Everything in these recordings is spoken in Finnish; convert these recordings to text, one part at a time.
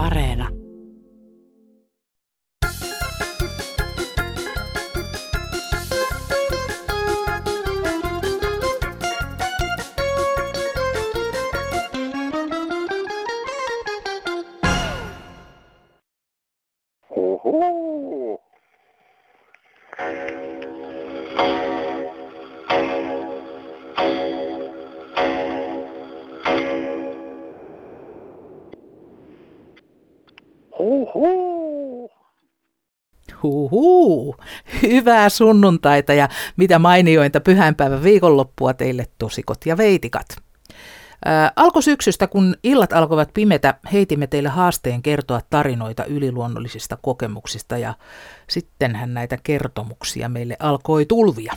Areena. Huhuu, hyvää sunnuntaita ja mitä mainiointa pyhänpäivän viikonloppua teille tosikot ja veitikat. Ää, alkusyksystä, kun illat alkoivat pimetä, heitimme teille haasteen kertoa tarinoita yliluonnollisista kokemuksista ja sittenhän näitä kertomuksia meille alkoi tulvia.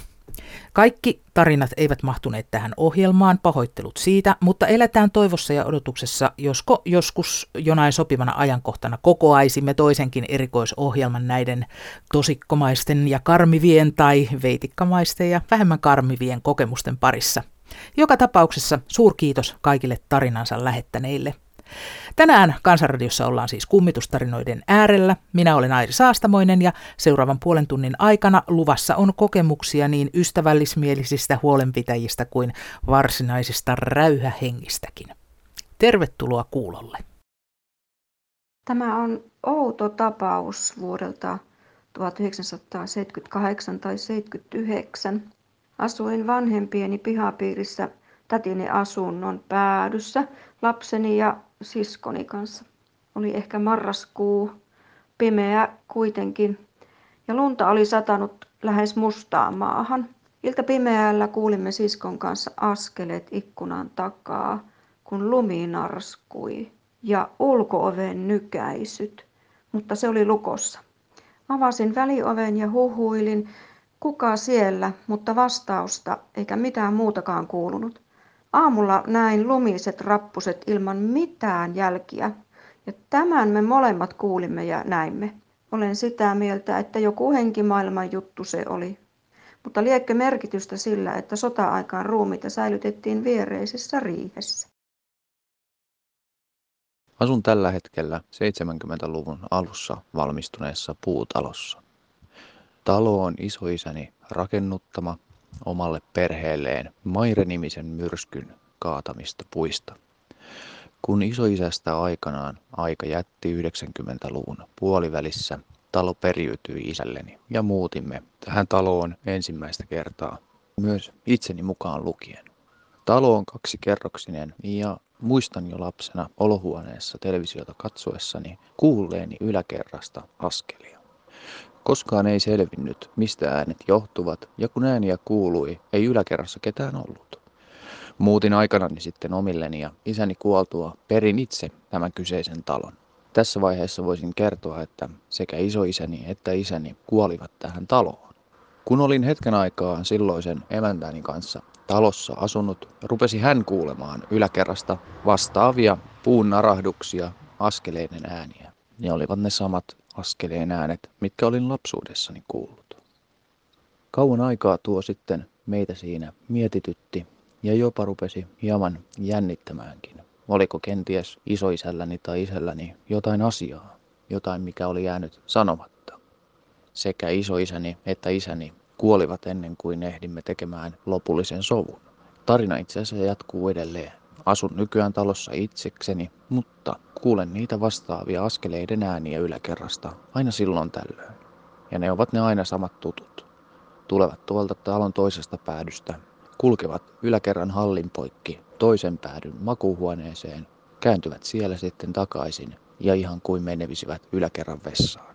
Kaikki tarinat eivät mahtuneet tähän ohjelmaan, pahoittelut siitä, mutta eletään toivossa ja odotuksessa, josko joskus jonain sopivana ajankohtana kokoaisimme toisenkin erikoisohjelman näiden tosikkomaisten ja karmivien tai veitikkamaisten ja vähemmän karmivien kokemusten parissa. Joka tapauksessa suurkiitos kaikille tarinansa lähettäneille. Tänään Kansanradiossa ollaan siis kummitustarinoiden äärellä. Minä olen Airi Saastamoinen ja seuraavan puolen tunnin aikana luvassa on kokemuksia niin ystävällismielisistä huolenpitäjistä kuin varsinaisista räyhähengistäkin. Tervetuloa kuulolle. Tämä on outo tapaus vuodelta 1978 tai 79. Asuin vanhempieni pihapiirissä tätini asunnon päädyssä lapseni ja siskoni kanssa. Oli ehkä marraskuu, pimeä kuitenkin, ja lunta oli satanut lähes mustaan maahan. Ilta pimeällä kuulimme siskon kanssa askeleet ikkunan takaa, kun lumi narskui ja ulkooven nykäisyt, mutta se oli lukossa. Avasin välioven ja huhuilin, kuka siellä, mutta vastausta eikä mitään muutakaan kuulunut. Aamulla näin lumiset rappuset ilman mitään jälkiä, ja tämän me molemmat kuulimme ja näimme. Olen sitä mieltä, että joku henkimaailman juttu se oli. Mutta liekkö merkitystä sillä, että sota-aikaan ruumiita säilytettiin viereisessä riihessä? Asun tällä hetkellä 70-luvun alussa valmistuneessa puutalossa. Talo on isoisäni rakennuttama omalle perheelleen Maire-nimisen myrskyn kaatamista puista. Kun isoisästä aikanaan aika jätti 90-luvun puolivälissä, talo periytyi isälleni ja muutimme tähän taloon ensimmäistä kertaa, myös itseni mukaan lukien. Talo on kaksikerroksinen ja muistan jo lapsena olohuoneessa televisiota katsoessani kuulleeni yläkerrasta askelia. Koskaan ei selvinnyt, mistä äänet johtuvat, ja kun ääniä kuului, ei yläkerrassa ketään ollut. Muutin aikanani sitten omilleni ja isäni kuoltua perin itse tämän kyseisen talon. Tässä vaiheessa voisin kertoa, että sekä isoisäni että isäni kuolivat tähän taloon. Kun olin hetken aikaa silloisen emäntäni kanssa talossa asunut, rupesi hän kuulemaan yläkerrasta vastaavia puun narahduksia, askeleiden ääniä. Ne olivat ne samat askeleen äänet, mitkä olin lapsuudessani kuullut. Kauan aikaa tuo sitten meitä siinä mietitytti ja jopa rupesi hieman jännittämäänkin. Oliko kenties isoisälläni tai isälläni jotain asiaa, jotain mikä oli jäänyt sanomatta. Sekä isoisäni että isäni kuolivat ennen kuin ehdimme tekemään lopullisen sovun. Tarina itse asiassa jatkuu edelleen. Asun nykyään talossa itsekseni, mutta kuulen niitä vastaavia askeleiden ääniä yläkerrasta aina silloin tällöin. Ja ne ovat ne aina samat tutut. Tulevat tuolta talon toisesta päädystä, kulkevat yläkerran hallin poikki toisen päädyn makuuhuoneeseen, kääntyvät siellä sitten takaisin ja ihan kuin menevisivät yläkerran vessaan.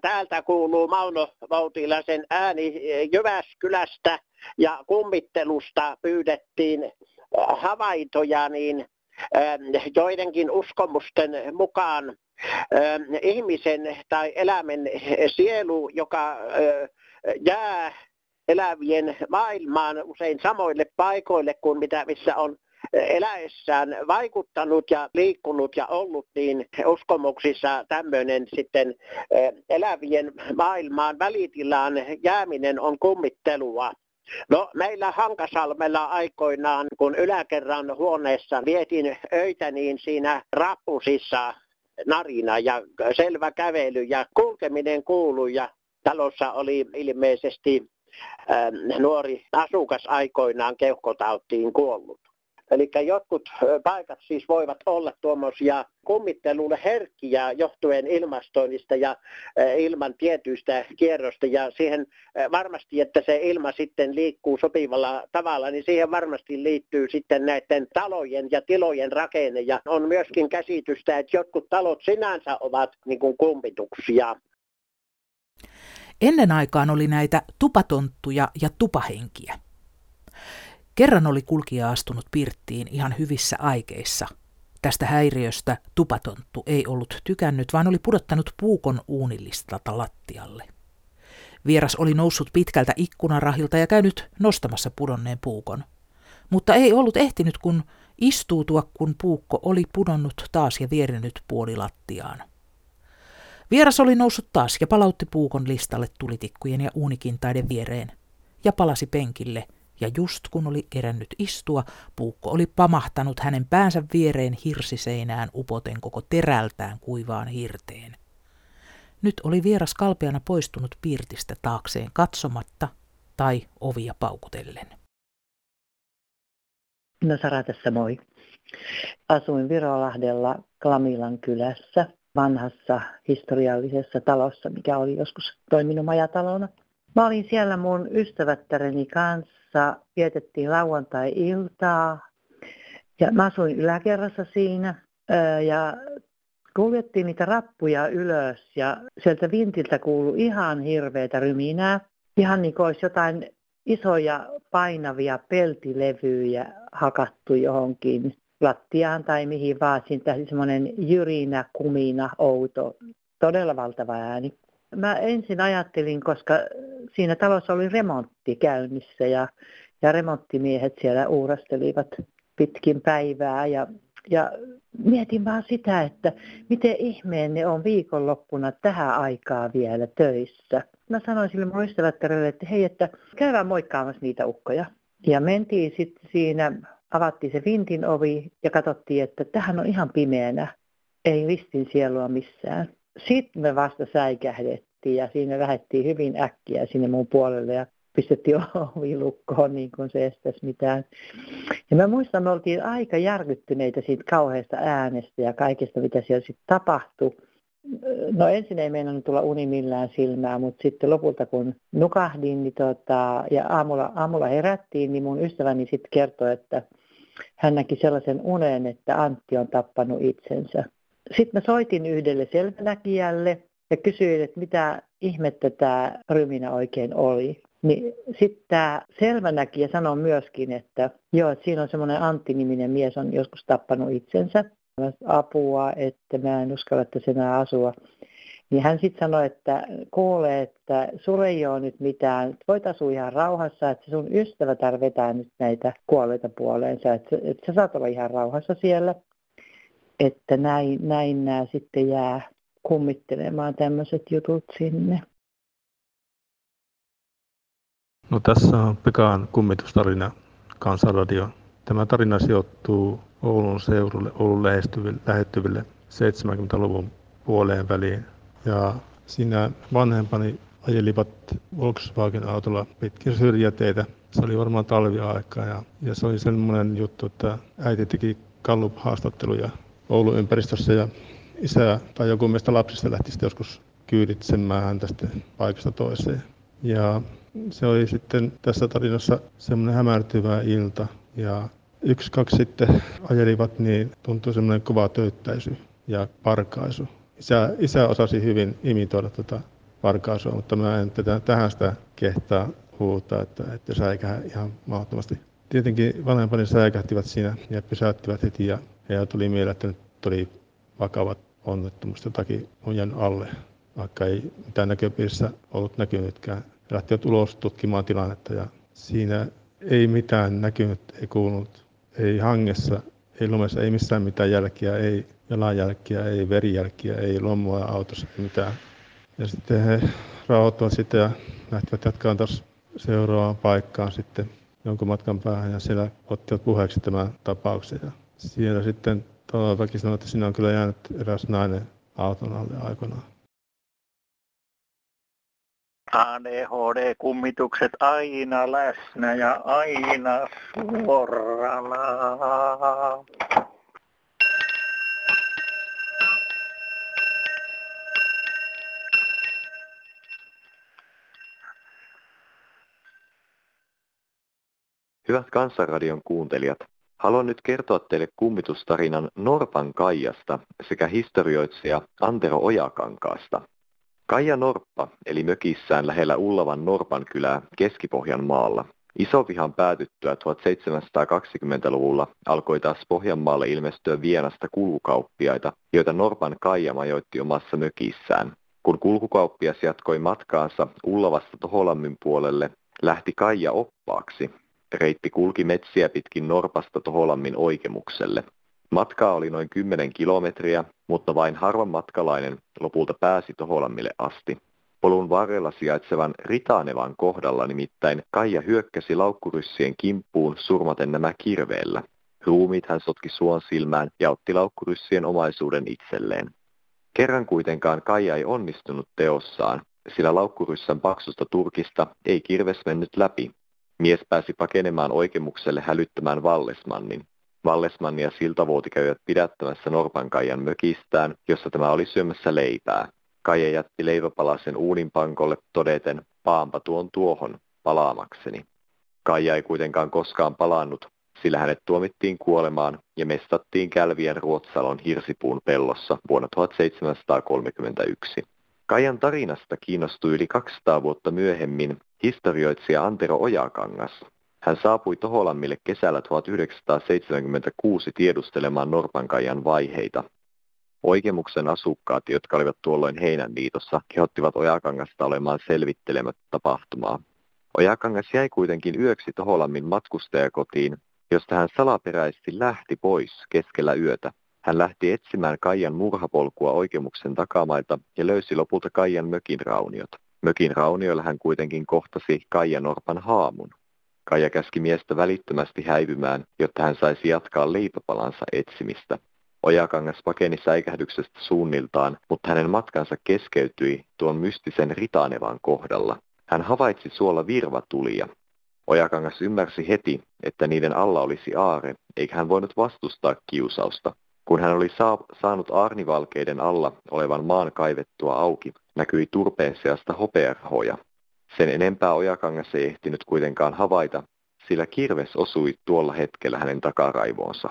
Täältä kuuluu Mauno Vautilaisen ääni Jyväskylästä ja kummittelusta pyydettiin havaintoja, niin joidenkin uskomusten mukaan ihmisen tai eläimen sielu, joka jää elävien maailmaan usein samoille paikoille kuin mitä, missä on eläessään vaikuttanut ja liikkunut ja ollut, niin uskomuksissa tämmöinen sitten elävien maailmaan välitilaan jääminen on kummittelua. No meillä Hankasalmella aikoinaan, kun yläkerran huoneessa vietin öitä, niin siinä rappusissa narina ja selvä kävely ja kulkeminen kuului ja talossa oli ilmeisesti nuori asukas aikoinaan keuhkotautiin kuollut. Eli jotkut paikat siis voivat olla tuommoisia kummittelulle herkkiä johtuen ilmastoinnista ja ilman tietyistä kierrosta ja siihen varmasti, että se ilma sitten liikkuu sopivalla tavalla, niin siihen varmasti liittyy sitten näiden talojen ja tilojen rakenne ja on myöskin käsitystä, että jotkut talot sinänsä ovat niin kuin kummituksia. Ennen aikaan oli näitä tupatonttuja ja tupahenkiä. Kerran oli kulkija astunut pirttiin ihan hyvissä aikeissa. Tästä häiriöstä tupatonttu ei ollut tykännyt, vaan oli pudottanut puukon uunilistalta lattialle. Vieras oli noussut pitkältä ikkunarahilta ja käynyt nostamassa pudonneen puukon. Mutta ei ollut ehtinyt kun istuutua, kun puukko oli pudonnut taas ja vierinyt puoli lattiaan. Vieras oli noussut taas ja palautti puukon listalle tulitikkujen ja uunikintaiden viereen ja palasi penkille – ja just kun oli kerännyt istua, puukko oli pamahtanut hänen päänsä viereen hirsiseinään upoten koko terältään kuivaan hirteen. Nyt oli vieras kalpeana poistunut piirtistä taakseen katsomatta tai ovia paukutellen. No Sara tässä moi. Asuin Virolahdella Klamilan kylässä, vanhassa historiallisessa talossa, mikä oli joskus toiminut majatalona. Mä olin siellä mun ystävättäreni kanssa, vietettiin lauantai-iltaa ja mä asuin yläkerrassa siinä ja kuljettiin niitä rappuja ylös ja sieltä vintiltä kuului ihan hirveitä ryminää. Ihan niin kuin olisi jotain isoja painavia peltilevyjä hakattu johonkin lattiaan tai mihin vaan. Siitä semmoinen jyrinä, kumina, outo, todella valtava ääni. Mä ensin ajattelin, koska siinä talossa oli remontti käynnissä ja, ja remonttimiehet siellä uurastelivat pitkin päivää ja, ja mietin vaan sitä, että miten ihmeen ne on viikonloppuna tähän aikaa vielä töissä. Mä sanoin sille mun ystävättärelle, että hei, että käydään moikkaamassa niitä ukkoja. Ja mentiin sitten siinä, avattiin se vintin ovi ja katsottiin, että tähän on ihan pimeänä. Ei ristin sielua missään. Sitten me vasta säikähdettiin ja siinä lähdettiin hyvin äkkiä sinne mun puolelle ja pistettiin ovi lukkoon niin kuin se estäisi mitään. Ja mä muistan, me oltiin aika järkyttyneitä siitä kauheasta äänestä ja kaikesta, mitä siellä sitten tapahtui. No ensin ei meinannut tulla uni millään silmää, mutta sitten lopulta kun nukahdin niin tota, ja aamulla, aamulla herättiin, niin mun ystäväni sitten kertoi, että hän näki sellaisen unen, että Antti on tappanut itsensä. Sitten mä soitin yhdelle selvänäkijälle ja kysyin, että mitä ihmettä tämä ryminä oikein oli. Niin sitten tämä selvänäkijä sanoi myöskin, että joo, että siinä on semmoinen Antti-niminen mies on joskus tappanut itsensä. Apua, että mä en uskalla, se enää asua. Niin hän sitten sanoi, että kuulee, että sulla ei ole nyt mitään, voit asua ihan rauhassa, että sun ystävä tarvitaan nyt näitä kuolleita puoleensa, että, että sä saat olla ihan rauhassa siellä että näin, näin nämä sitten jää kummittelemaan tämmöiset jutut sinne. No tässä on Pekan kummitustarina Kansanradio. Tämä tarina sijoittuu Oulun seudulle, Oulun lähettyville 70-luvun puoleen väliin. Ja siinä vanhempani ajelivat Volkswagen-autolla pitkin syrjäteitä. Se oli varmaan talviaikaa ja, ja se oli semmoinen juttu, että äiti teki Gallup-haastatteluja Oulun ympäristössä ja isä tai joku meistä lapsista lähti joskus kyyditsemään häntä paikasta toiseen. Ja se oli sitten tässä tarinassa semmoinen hämärtyvä ilta ja yksi, kaksi sitten ajelivat, niin tuntui semmoinen kova töyttäisy ja parkaisu. Isä, isä osasi hyvin imitoida tätä parkaisua, mutta mä en tätä, tähän sitä kehtaa huutaa, että, että säikähän ihan mahdottomasti. Tietenkin vanhempani säikähtivät siinä ja pysäyttivät heti ja ja tuli mieleen, että nyt tuli vakavat onnettomuus jotakin on alle, vaikka ei mitään näköpiirissä ollut näkynytkään. Lähtivät ulos tutkimaan tilannetta ja siinä ei mitään näkynyt, ei kuulunut, ei hangessa, ei lumessa, ei missään mitään jälkiä, ei jalanjälkiä, ei verijälkiä, ei lommua autossa, ei mitään. Ja sitten he rauhoittuivat sitä ja lähtivät jatkamaan taas seuraavaan paikkaan sitten jonkun matkan päähän ja siellä ottivat puheeksi tämän tapauksen. Ja siellä sitten väki sanoi, että sinä on kyllä jäänyt eräs nainen auton alle aikoinaan. ADHD-kummitukset aina läsnä ja aina suorana. Hyvät Kansanradion kuuntelijat, haluan nyt kertoa teille kummitustarinan Norpan Kaijasta sekä historioitsija Antero Ojakankaasta. Kaija Norppa eli mökissään lähellä Ullavan Norpan kylää Keski-Pohjan maalla. Isovihan päätyttyä 1720-luvulla alkoi taas Pohjanmaalle ilmestyä Vienasta kulkukauppiaita, joita Norpan Kaija majoitti omassa mökissään. Kun kulkukauppias jatkoi matkaansa Ullavasta Toholammin puolelle, lähti Kaija oppaaksi Reitti kulki metsiä pitkin Norpasta Toholammin oikemukselle. Matkaa oli noin 10 kilometriä, mutta vain harvan matkalainen lopulta pääsi Toholammille asti. Polun varrella sijaitsevan Ritanevan kohdalla nimittäin Kaija hyökkäsi laukkuryssien kimppuun surmaten nämä kirveellä. Ruumiit hän sotki suon silmään ja otti laukkuryssien omaisuuden itselleen. Kerran kuitenkaan Kaija ei onnistunut teossaan, sillä laukkuryssän paksusta turkista ei kirves mennyt läpi, Mies pääsi pakenemaan oikemukselle hälyttämään Vallesmannin. Vallesman ja Siltavuoti kävivät pidättämässä Norpankaijan mökistään, jossa tämä oli syömässä leipää. Kaija jätti leiväpalasen uunin pankolle todeten, paampa tuon tuohon palaamakseni. Kaija ei kuitenkaan koskaan palannut, sillä hänet tuomittiin kuolemaan ja mestattiin Kälvien Ruotsalon hirsipuun pellossa vuonna 1731. Kaijan tarinasta kiinnostui yli 200 vuotta myöhemmin historioitsija Antero Ojakangas. Hän saapui Toholammille kesällä 1976 tiedustelemaan Norpankaijan vaiheita. Oikemuksen asukkaat, jotka olivat tuolloin Heinänliitossa, kehottivat Ojakangasta olemaan selvittelemättä tapahtumaa. Ojakangas jäi kuitenkin yöksi Toholammin matkustajakotiin, josta hän salaperäisesti lähti pois keskellä yötä. Hän lähti etsimään Kaijan murhapolkua oikemuksen takamaita ja löysi lopulta Kaijan mökin rauniot. Mökin raunioilla hän kuitenkin kohtasi Kaija Norpan haamun. Kaija käski miestä välittömästi häivymään, jotta hän saisi jatkaa leipäpalansa etsimistä. Ojakangas pakeni säikähdyksestä suunniltaan, mutta hänen matkansa keskeytyi tuon mystisen Ritanevan kohdalla. Hän havaitsi suolla virvatulia. Ojakangas ymmärsi heti, että niiden alla olisi aare, eikä hän voinut vastustaa kiusausta. Kun hän oli saanut aarnivalkeiden alla olevan maan kaivettua auki, näkyi turpeen seasta hopearhoja. Sen enempää Ojakangas ei ehtinyt kuitenkaan havaita, sillä kirves osui tuolla hetkellä hänen takaraivoonsa.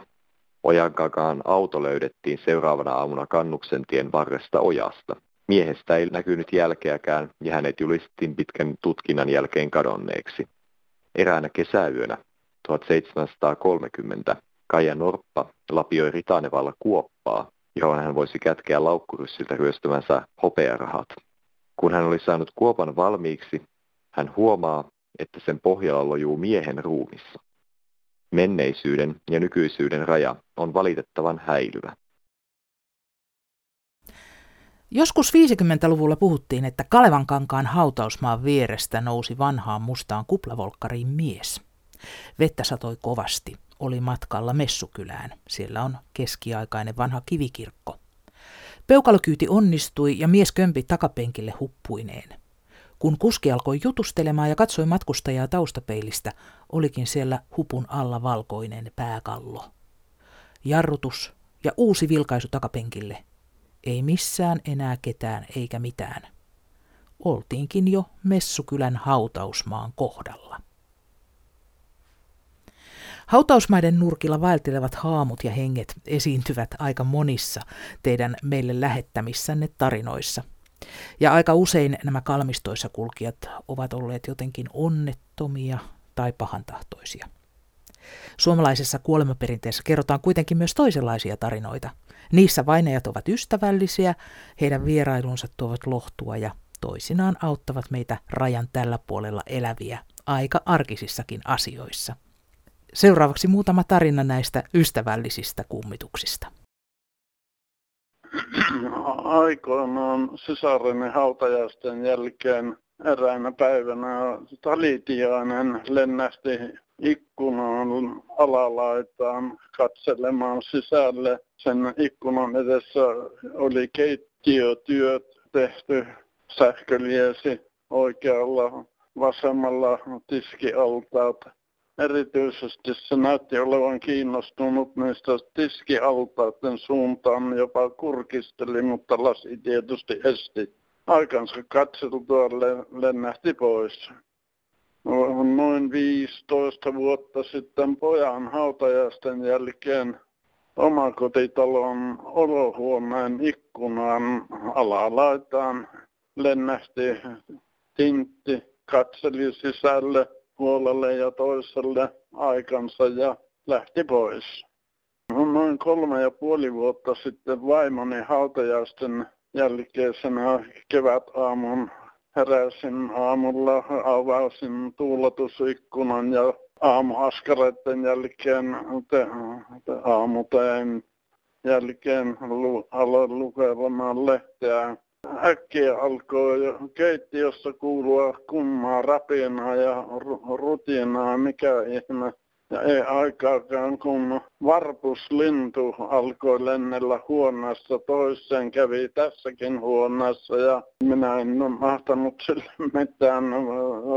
Ojankakaan auto löydettiin seuraavana aamuna kannuksen tien varresta ojasta. Miehestä ei näkynyt jälkeäkään ja hänet julistettiin pitkän tutkinnan jälkeen kadonneeksi. Eräänä kesäyönä 1730 Kaija Norppa lapioi Ritanevalla kuoppaa, johon hän voisi kätkeä laukkuryssiltä ryöstämänsä hopearahat. Kun hän oli saanut kuopan valmiiksi, hän huomaa, että sen pohjalla lojuu miehen ruumissa. Menneisyyden ja nykyisyyden raja on valitettavan häilyvä. Joskus 50-luvulla puhuttiin, että Kalevankankaan hautausmaan vierestä nousi vanhaan mustaan kuplavolkkariin mies. Vettä satoi kovasti oli matkalla Messukylään. Siellä on keskiaikainen vanha kivikirkko. Peukalokyyti onnistui ja mies kömpi takapenkille huppuineen. Kun kuski alkoi jutustelemaan ja katsoi matkustajaa taustapeilistä, olikin siellä hupun alla valkoinen pääkallo. Jarrutus ja uusi vilkaisu takapenkille. Ei missään enää ketään eikä mitään. Oltiinkin jo Messukylän hautausmaan kohdalla. Hautausmaiden nurkilla vaeltelevat haamut ja henget esiintyvät aika monissa teidän meille lähettämissänne tarinoissa. Ja aika usein nämä kalmistoissa kulkijat ovat olleet jotenkin onnettomia tai pahantahtoisia. Suomalaisessa kuolemaperinteessä kerrotaan kuitenkin myös toisenlaisia tarinoita. Niissä vainajat ovat ystävällisiä, heidän vierailunsa tuovat lohtua ja toisinaan auttavat meitä rajan tällä puolella eläviä aika arkisissakin asioissa – Seuraavaksi muutama tarina näistä ystävällisistä kummituksista. Aikoinaan sisareni hautajaisten jälkeen eräänä päivänä talitiainen lennähti ikkunan alalaitaan katselemaan sisälle. Sen ikkunan edessä oli keittiötyöt tehty sähköliesi oikealla vasemmalla tiskialtaat. Erityisesti se näytti olevan kiinnostunut niistä tiskialtaiden suuntaan, jopa kurkisteli, mutta lasi tietysti esti. Aikansa katseltua lennähti pois. Noin 15 vuotta sitten pojan hautajaisten jälkeen omakotitalon olohuoneen ikkunan alalaitaan lennähti tintti, katseli sisälle puolelle ja toiselle aikansa ja lähti pois. Noin kolme ja puoli vuotta sitten vaimoni hautajaisten jälkeisenä kevätaamun heräsin aamulla, avasin tuuletusikkunan ja aamuaskareiden jälkeen te, te, aamuteen jälkeen lu, aloin lukemaan lehteä. Äkkiä alkoi keittiössä kuulua kummaa rapinaa ja rutinaa, mikä ihme ja ei aikaakaan, kun varpuslintu alkoi lennellä huoneessa toiseen, kävi tässäkin huoneessa ja minä en mahtanut sille mitään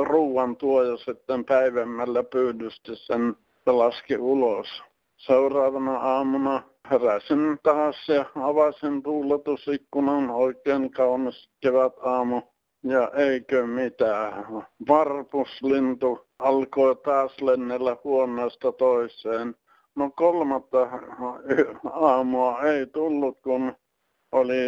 ruuan tuoja sitten päivemmällä pyydysti sen laski ulos. Seuraavana aamuna heräsin taas ja avasin tuuletusikkunan oikein kaunis kevät aamu ja eikö mitään. Varpuslintu alkoi taas lennellä huoneesta toiseen. No kolmatta aamua ei tullut, kun oli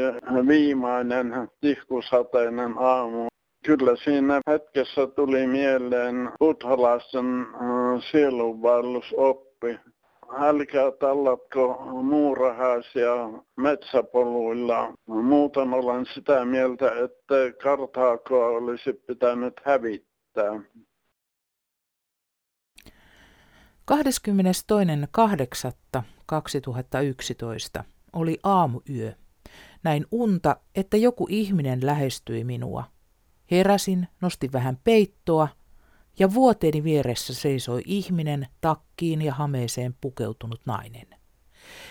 viimeinen tihkusateinen aamu. Kyllä siinä hetkessä tuli mieleen buddhalaisen äh, sielunvaellusoppi älkää tallatko muurahaisia metsäpoluilla. Muuten olen sitä mieltä, että Kartaakoa olisi pitänyt hävittää. 22.8.2011 oli aamuyö. Näin unta, että joku ihminen lähestyi minua. Heräsin, nostin vähän peittoa – ja vuoteeni vieressä seisoi ihminen, takkiin ja hameeseen pukeutunut nainen.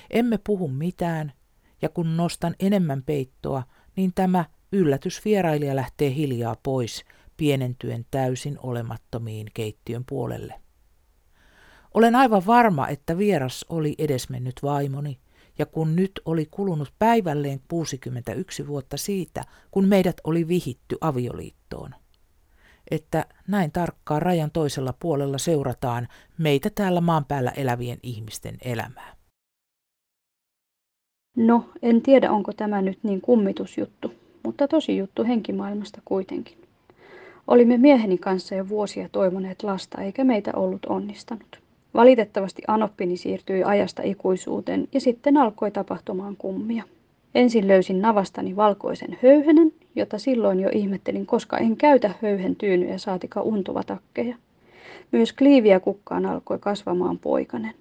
Emme puhu mitään, ja kun nostan enemmän peittoa, niin tämä yllätysvierailija lähtee hiljaa pois, pienentyen täysin olemattomiin keittiön puolelle. Olen aivan varma, että vieras oli edesmennyt vaimoni, ja kun nyt oli kulunut päivälleen 61 vuotta siitä, kun meidät oli vihitty avioliittoon, että näin tarkkaan rajan toisella puolella seurataan meitä täällä maan päällä elävien ihmisten elämää. No, en tiedä onko tämä nyt niin kummitusjuttu, mutta tosi juttu henkimaailmasta kuitenkin. Olimme mieheni kanssa jo vuosia toivoneet lasta, eikä meitä ollut onnistanut. Valitettavasti Anoppini siirtyi ajasta ikuisuuteen ja sitten alkoi tapahtumaan kummia. Ensin löysin navastani valkoisen höyhenen, jota silloin jo ihmettelin, koska en käytä höyhen tyynyjä saatika untuvatakkeja. Myös kliiviä kukkaan alkoi kasvamaan poikanen.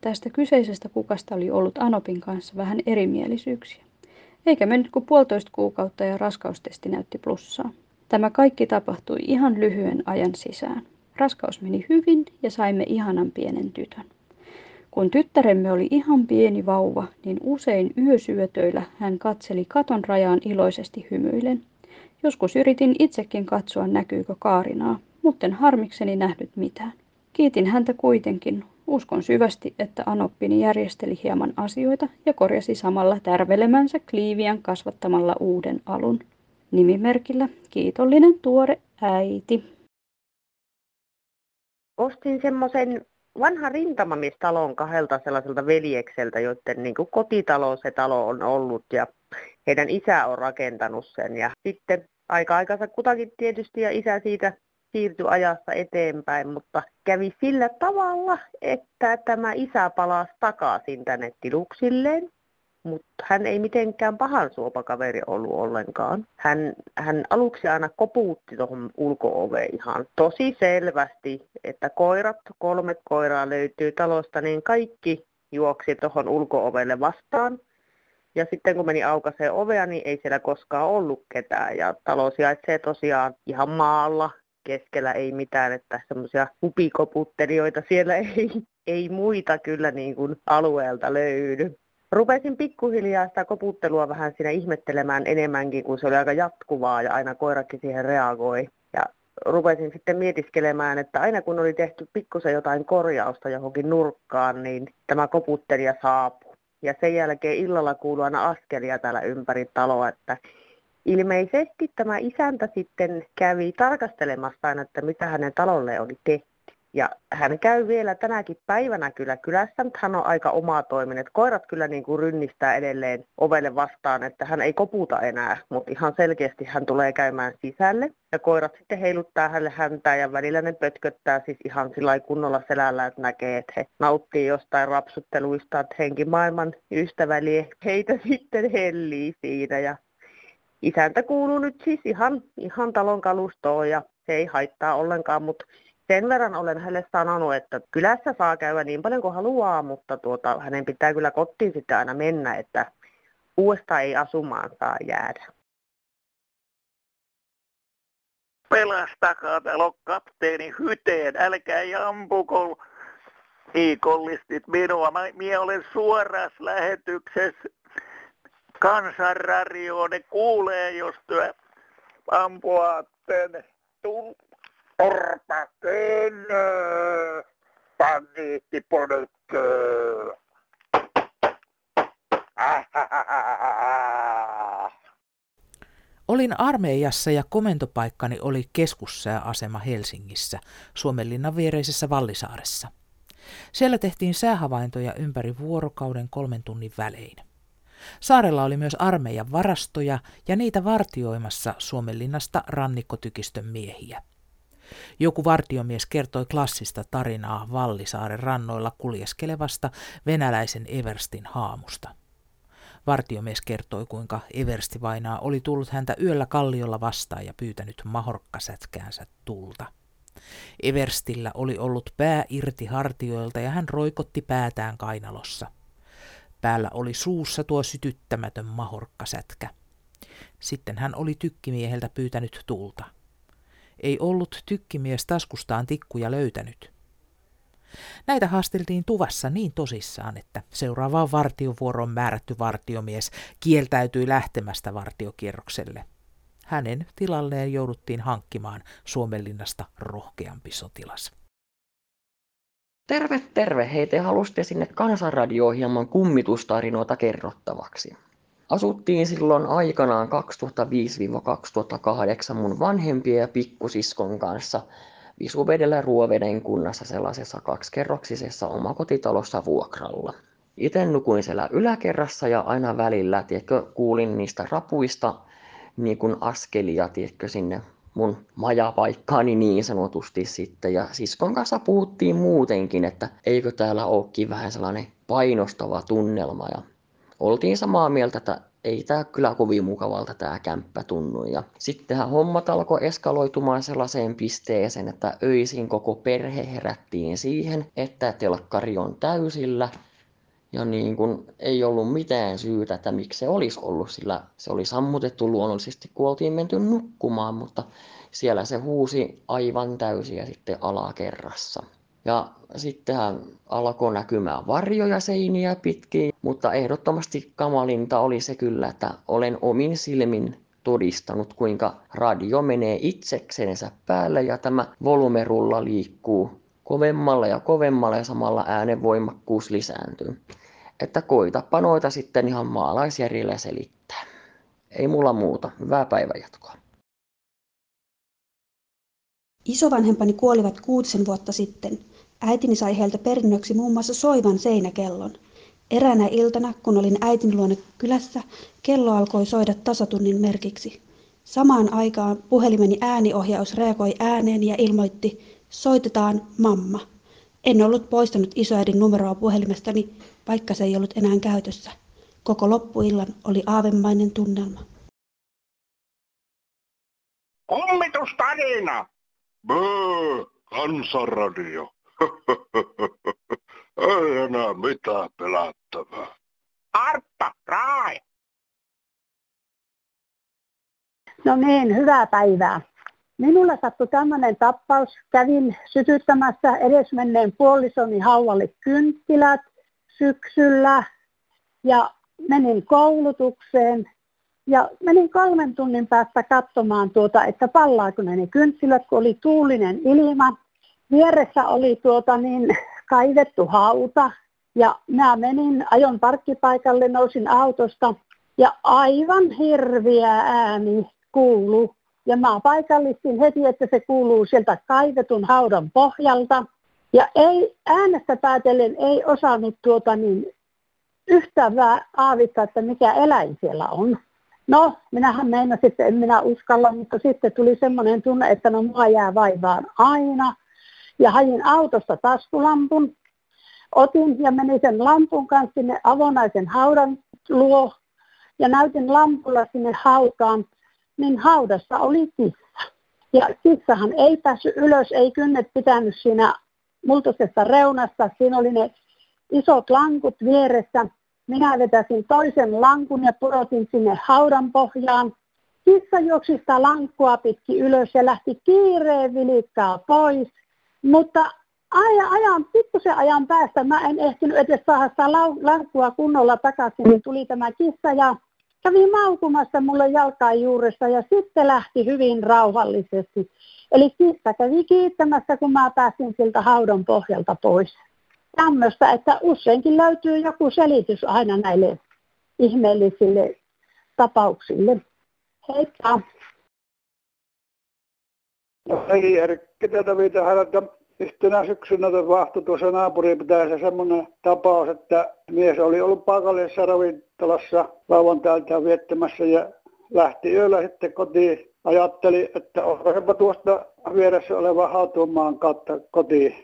Tästä kyseisestä kukasta oli ollut Anopin kanssa vähän erimielisyyksiä. Eikä mennyt kuin puolitoista kuukautta ja raskaustesti näytti plussaa. Tämä kaikki tapahtui ihan lyhyen ajan sisään. Raskaus meni hyvin ja saimme ihanan pienen tytön. Kun tyttäremme oli ihan pieni vauva, niin usein yösyötöillä hän katseli katon rajaan iloisesti hymyillen. Joskus yritin itsekin katsoa näkyykö Kaarinaa, mutten harmikseni nähnyt mitään. Kiitin häntä kuitenkin. Uskon syvästi, että Anoppini järjesteli hieman asioita ja korjasi samalla tärvelemänsä kliivian kasvattamalla uuden alun. Nimimerkillä kiitollinen tuore äiti. Ostin semmoisen vanha rintamamiestalon kahdelta sellaiselta veljekseltä, joiden niin kuin kotitalo se talo on ollut ja heidän isä on rakentanut sen. Ja sitten aika aikansa kutakin tietysti ja isä siitä siirtyi ajassa eteenpäin, mutta kävi sillä tavalla, että tämä isä palasi takaisin tänne tiluksilleen mutta hän ei mitenkään pahan suopakaveri ollut ollenkaan. Hän, hän aluksi aina kopuutti tuohon ulko ihan tosi selvästi, että koirat, kolme koiraa löytyy talosta, niin kaikki juoksi tuohon ulko vastaan. Ja sitten kun meni aukaisee ovea, niin ei siellä koskaan ollut ketään. Ja talo sijaitsee tosiaan ihan maalla, keskellä ei mitään, että semmoisia upikoputtelijoita siellä ei, ei muita kyllä niin kuin alueelta löydy. Rupesin pikkuhiljaa sitä koputtelua vähän siinä ihmettelemään enemmänkin, kun se oli aika jatkuvaa ja aina koirakin siihen reagoi. Ja rupesin sitten mietiskelemään, että aina kun oli tehty pikkusen jotain korjausta johonkin nurkkaan, niin tämä koputtelija saapui. Ja sen jälkeen illalla kuului aina askelia täällä ympäri taloa, että ilmeisesti tämä isäntä sitten kävi tarkastelemassa aina, että mitä hänen talolle oli tehty. Ja hän käy vielä tänäkin päivänä kyllä kylässä, mutta hän on aika oma toiminen. Koirat kyllä niin kuin rynnistää edelleen ovelle vastaan, että hän ei koputa enää, mutta ihan selkeästi hän tulee käymään sisälle. Ja koirat sitten heiluttaa hänelle häntää ja välillä ne pötköttää siis ihan sillä kunnolla selällä, että näkee, että he nauttii jostain rapsutteluista, että henkimaailman ystäväli heitä sitten hellii siinä. Ja isäntä kuuluu nyt siis ihan, ihan talon kalustoon ja se ei haittaa ollenkaan, mutta sen verran olen hänelle sanonut, että kylässä saa käydä niin paljon kuin haluaa, mutta tuota, hänen pitää kyllä kotiin sitten aina mennä, että uudestaan ei asumaan saa jäädä. Pelastakaa, on kapteeni Hyteen, älkää jampuko viikollistit minua. Mä, minä olen suorassa lähetyksessä kansanradioon, ne kuulee, jos työ ampuatte. Orpa bandiitti ponökkö. Olin armeijassa ja komentopaikkani oli keskussääasema Helsingissä, Suomenlinnan viereisessä Vallisaaressa. Siellä tehtiin säähavaintoja ympäri vuorokauden kolmen tunnin välein. Saarella oli myös armeijan varastoja ja niitä vartioimassa Suomenlinnasta rannikkotykistön miehiä. Joku vartiomies kertoi klassista tarinaa Vallisaaren rannoilla kuljeskelevasta venäläisen Everstin haamusta. Vartiomies kertoi, kuinka Eversti vainaa oli tullut häntä yöllä kalliolla vastaan ja pyytänyt mahorkkasätkäänsä tulta. Everstillä oli ollut pää irti hartioilta ja hän roikotti päätään kainalossa. Päällä oli suussa tuo sytyttämätön mahorkkasätkä. Sitten hän oli tykkimieheltä pyytänyt tulta. Ei ollut tykkimies taskustaan tikkuja löytänyt. Näitä haasteltiin tuvassa niin tosissaan, että seuraavaan vartiovuoroon määrätty vartiomies kieltäytyi lähtemästä vartiokierrokselle. Hänen tilalleen jouduttiin hankkimaan Suomenlinnasta rohkeampi sotilas. Terve, terve! Hei, te halusitte sinne kansanradio-ohjelman kummitustarinoita kerrottavaksi. Asuttiin silloin aikanaan 2005-2008 mun vanhempien ja pikkusiskon kanssa Visuvedellä Ruoveden kunnassa sellaisessa kaksikerroksisessa omakotitalossa vuokralla. Itse nukuin siellä yläkerrassa ja aina välillä, tiedätkö, kuulin niistä rapuista niin kuin askelia, tiedätkö, sinne mun majapaikkaani niin sanotusti sitten. Ja siskon kanssa puhuttiin muutenkin, että eikö täällä olekin vähän sellainen painostava tunnelma. Ja oltiin samaa mieltä, että ei tämä kyllä kovin mukavalta tämä kämppä tunnu. Ja sittenhän hommat alkoi eskaloitumaan sellaiseen pisteeseen, että öisin koko perhe herättiin siihen, että telkkari on täysillä. Ja niin kun ei ollut mitään syytä, että miksi se olisi ollut, sillä se oli sammutettu luonnollisesti, kun oltiin menty nukkumaan, mutta siellä se huusi aivan täysiä sitten alakerrassa. Ja sittenhän alkoi näkymään varjoja seiniä pitkin, mutta ehdottomasti kamalinta oli se kyllä, että olen omin silmin todistanut, kuinka radio menee itseksensä päälle ja tämä volumerulla liikkuu kovemmalla ja kovemmalla ja samalla äänen voimakkuus lisääntyy. Että koitapa noita sitten ihan maalaisjärjellä selittää. Ei mulla muuta. Hyvää päivänjatkoa. Isovanhempani kuolivat kuutisen vuotta sitten – Äitini sai heiltä perinnöksi muun muassa soivan seinäkellon. Eräänä iltana, kun olin äitini luona kylässä, kello alkoi soida tasatunnin merkiksi. Samaan aikaan puhelimeni ääniohjaus reagoi ääneen ja ilmoitti, soitetaan mamma. En ollut poistanut isoäidin numeroa puhelimestani, vaikka se ei ollut enää käytössä. Koko loppuillan oli aavemainen tunnelma. Kummitustarina! Böö, kansanradio. Ei enää mitään pelättävää. Arppa, raai! No niin, hyvää päivää. Minulla sattui tämmöinen tappaus. Kävin sytyttämässä edesmenneen puolisoni hauvalle kynttilät syksyllä ja menin koulutukseen ja menin kolmen tunnin päästä katsomaan tuota, että pallaako ne, ne kynttilät, kun oli tuulinen ilma Vieressä oli tuota niin kaivettu hauta ja mä menin, ajon parkkipaikalle, nousin autosta ja aivan hirviä ääni kuulu. Ja mä paikallistin heti, että se kuuluu sieltä kaivetun haudan pohjalta. Ja ei äänestä päätellen ei osannut tuota niin yhtään aavittaa, että mikä eläin siellä on. No, minähän meinasin, että en minä uskalla, mutta sitten tuli semmoinen tunne, että no mua jää vaivaan aina. Ja hajin autosta taskulampun, otin ja menin sen lampun kanssa sinne avonaisen haudan luo ja näytin lampulla sinne hautaan, niin haudassa oli kissa. Ja kissahan ei päässyt ylös, ei kynnet pitänyt siinä multaisessa reunassa. Siinä oli ne isot lankut vieressä. Minä vetäsin toisen lankun ja purotin sinne haudan pohjaan. Kissa juoksi sitä lankkua pitki ylös ja lähti kiireen vilikkaa pois. Mutta ajan, ajan, pikkusen ajan päästä mä en ehtinyt edes saada sitä lankkua kunnolla takaisin, niin tuli tämä kissa ja kävi maukumassa mulle jalkaan juuresta ja sitten lähti hyvin rauhallisesti. Eli kissa kävi kiittämässä, kun mä pääsin siltä haudon pohjalta pois. Tämmöistä, että useinkin löytyy joku selitys aina näille ihmeellisille tapauksille. Heippa! No ei Erkki, tätä pitää että yhtenä syksynä tapahtui tuossa naapuripitäjässä semmoinen tapaus, että mies oli ollut paikallisessa ravintolassa lauantailta viettämässä ja lähti yöllä sitten kotiin. Ajatteli, että onko tuosta vieressä oleva hautumaan kautta kotiin.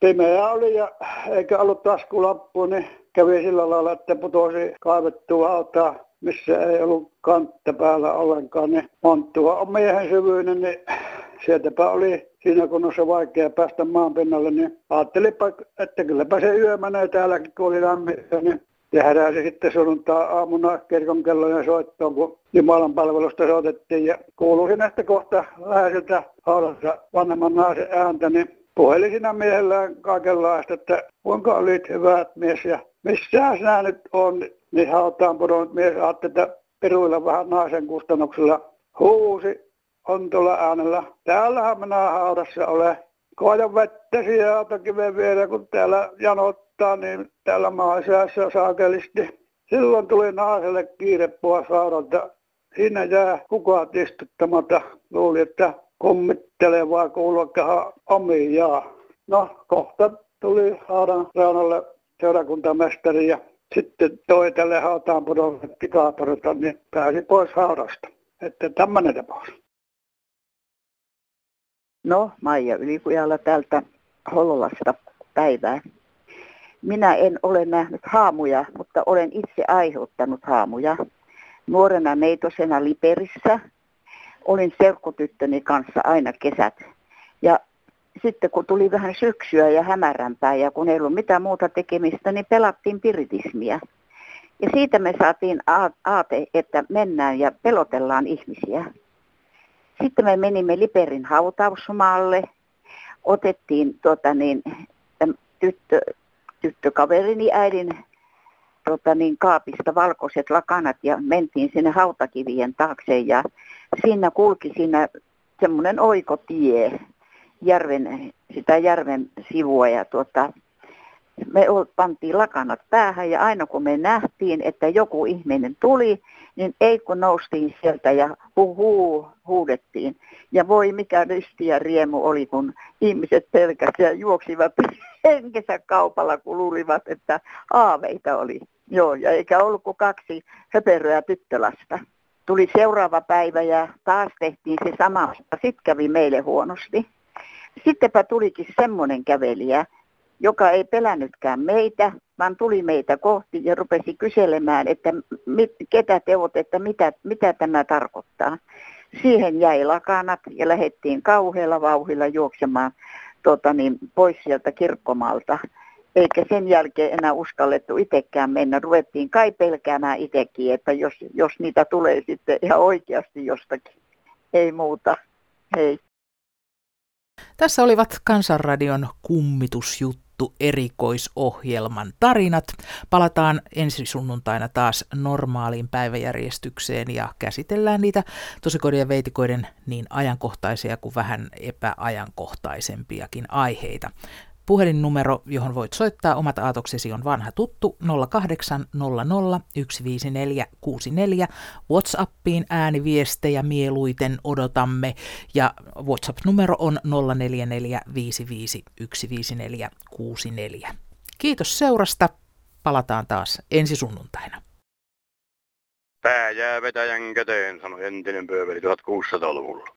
Pimeä oli ja eikä ollut taskulappu, niin kävi sillä lailla, että putosi kaivettua hautaa, missä ei ollut kantta päällä ollenkaan. Niin monttua on miehen syvyinen, niin sieltäpä oli siinä kunnossa vaikea päästä maan pinnalle, niin ajattelipa, että kylläpä se yö menee täälläkin, kun oli lämmintä, niin tehdään se sitten sunnuntaa aamuna kirkon kellojen soittoon, kun Jumalan palvelusta soitettiin. Ja kuului näistä kohta läheiseltä haudassa vanhemman naisen ääntä, niin puhelin siinä miehellään kaikenlaista, että kuinka olit hyvät mies ja missä sinä nyt on, niin hautaan pudonnut mies ajatteli, että peruilla vähän naisen kustannuksella huusi on tuolla äänellä. Täällähän minä haudassa ole. Koitan vettä siihen autokiven vielä, kun täällä janottaa, niin täällä maasäässä saakelisti. Silloin tuli naiselle kiire pois haudalta. Siinä jää kukaan istuttamatta. Luuli, että kummittelee vaan kuuluakaan omiaan. No, kohta tuli haudan reunalle seurakuntamestari ja sitten toi tälle hautaan pikatorta, niin pääsi pois haudasta. Että tämmöinen tapaus. No, Maija Ylikujalla täältä Hollolasta päivää. Minä en ole nähnyt haamuja, mutta olen itse aiheuttanut haamuja. Nuorena neitosena Liperissä olin serkkutyttöni kanssa aina kesät. Ja sitten kun tuli vähän syksyä ja hämärämpää ja kun ei ollut mitään muuta tekemistä, niin pelattiin piritismiä. Ja siitä me saatiin aate, että mennään ja pelotellaan ihmisiä. Sitten me menimme Liperin hautausmaalle, otettiin tota niin, tyttö, tyttökaverini äidin tota niin, kaapista valkoiset lakanat ja mentiin sinne hautakivien taakse ja siinä kulki siinä semmoinen oikotie järven, sitä järven sivua ja tuota, me pantiin lakanat päähän ja aina kun me nähtiin, että joku ihminen tuli, niin ei kun noustiin sieltä ja huu huudettiin. Ja voi mikä risti ja riemu oli, kun ihmiset pelkäsivät ja juoksivat henkensä kaupalla, kun luulivat, että aaveita oli. Joo, ja eikä ollut kuin kaksi höperöä tyttölasta. Tuli seuraava päivä ja taas tehtiin se sama, mutta sitten kävi meille huonosti. Sittenpä tulikin semmoinen kävelijä, joka ei pelännytkään meitä, vaan tuli meitä kohti ja rupesi kyselemään, että mit, ketä te olette, että mitä, mitä tämä tarkoittaa. Siihen jäi lakanat ja lähdettiin kauhealla vauhilla juoksemaan tota niin, pois sieltä kirkkomalta. Eikä sen jälkeen enää uskallettu itsekään mennä. Ruvettiin kai pelkäämään itsekin, että jos, jos niitä tulee sitten ihan oikeasti jostakin. Ei muuta. Hei. Tässä olivat Kansanradion kummitusjuttu erikoisohjelman tarinat. Palataan ensi sunnuntaina taas normaaliin päiväjärjestykseen ja käsitellään niitä tosikoiden ja veitikoiden niin ajankohtaisia kuin vähän epäajankohtaisempiakin aiheita. Puhelinnumero, johon voit soittaa omat aatoksesi, on vanha tuttu 0800 154 64. WhatsAppiin ääniviestejä mieluiten odotamme ja WhatsApp-numero on 044 55 154 64. Kiitos seurasta. Palataan taas ensi sunnuntaina. Pää jää vetäjän käteen, sanoi entinen pööveli 1600-luvulla.